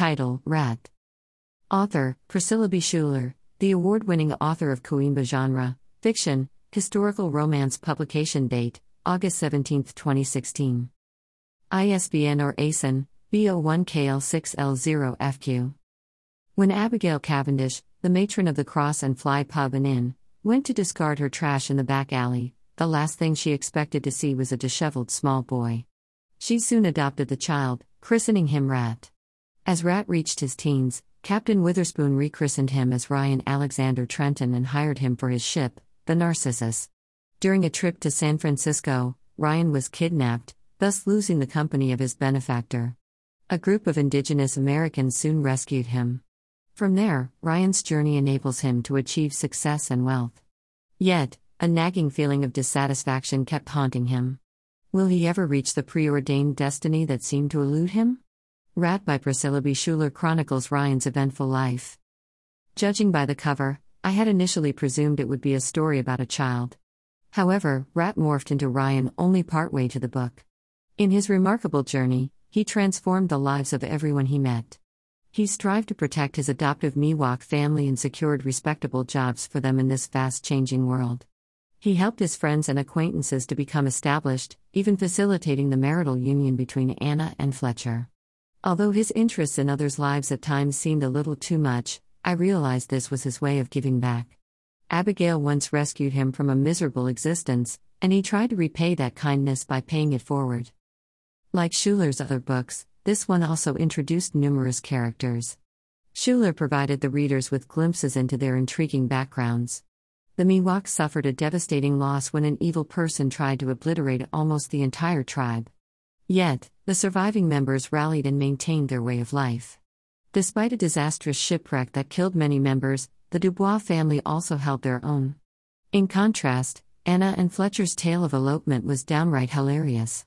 Title Rat. Author Priscilla B. Shuler, the award winning author of Coimbra genre, fiction, historical romance publication date, August 17, 2016. ISBN or ASIN, B01KL6L0FQ. When Abigail Cavendish, the matron of the Cross and Fly pub and inn, went to discard her trash in the back alley, the last thing she expected to see was a disheveled small boy. She soon adopted the child, christening him Rat. As Rat reached his teens, Captain Witherspoon rechristened him as Ryan Alexander Trenton and hired him for his ship, the Narcissus. During a trip to San Francisco, Ryan was kidnapped, thus losing the company of his benefactor. A group of indigenous Americans soon rescued him. From there, Ryan's journey enables him to achieve success and wealth. Yet, a nagging feeling of dissatisfaction kept haunting him. Will he ever reach the preordained destiny that seemed to elude him? Rat by Priscilla B. Shuler chronicles Ryan's eventful life. Judging by the cover, I had initially presumed it would be a story about a child. However, Rat morphed into Ryan only partway to the book. In his remarkable journey, he transformed the lives of everyone he met. He strived to protect his adoptive Miwok family and secured respectable jobs for them in this fast changing world. He helped his friends and acquaintances to become established, even facilitating the marital union between Anna and Fletcher. Although his interests in others' lives at times seemed a little too much, I realized this was his way of giving back. Abigail once rescued him from a miserable existence, and he tried to repay that kindness by paying it forward. Like Shuler's other books, this one also introduced numerous characters. Shuler provided the readers with glimpses into their intriguing backgrounds. The Miwok suffered a devastating loss when an evil person tried to obliterate almost the entire tribe. Yet, the surviving members rallied and maintained their way of life. Despite a disastrous shipwreck that killed many members, the Dubois family also held their own. In contrast, Anna and Fletcher's tale of elopement was downright hilarious.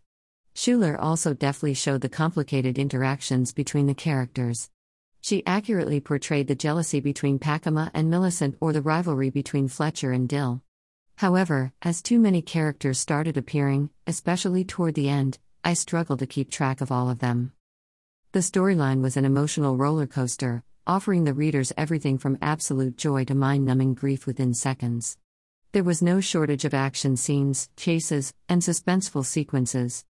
Shuler also deftly showed the complicated interactions between the characters. She accurately portrayed the jealousy between Pacoima and Millicent or the rivalry between Fletcher and Dill. However, as too many characters started appearing, especially toward the end, I struggled to keep track of all of them. The storyline was an emotional roller coaster, offering the readers everything from absolute joy to mind numbing grief within seconds. There was no shortage of action scenes, chases, and suspenseful sequences.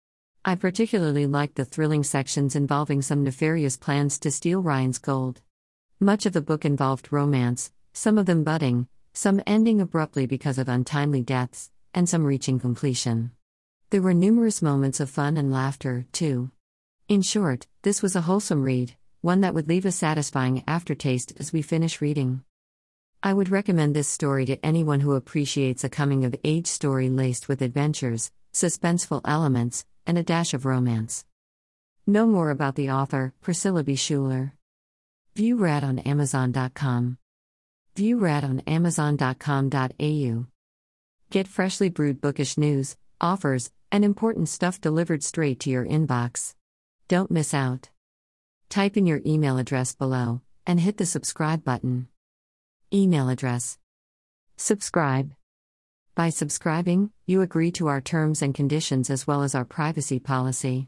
I particularly liked the thrilling sections involving some nefarious plans to steal Ryan's gold. Much of the book involved romance, some of them budding, some ending abruptly because of untimely deaths, and some reaching completion. There were numerous moments of fun and laughter, too. In short, this was a wholesome read, one that would leave a satisfying aftertaste as we finish reading. I would recommend this story to anyone who appreciates a coming of age story laced with adventures, suspenseful elements, and a dash of romance. Know more about the author, Priscilla B. Shuler. View Rat on Amazon.com. View Rat on Amazon.com.au. Get freshly brewed bookish news, offers, and important stuff delivered straight to your inbox. Don't miss out. Type in your email address below and hit the subscribe button. Email address. Subscribe. By subscribing, you agree to our terms and conditions as well as our privacy policy.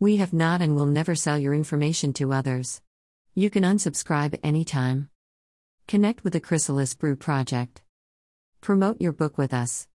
We have not and will never sell your information to others. You can unsubscribe anytime. Connect with the Chrysalis Brew Project. Promote your book with us.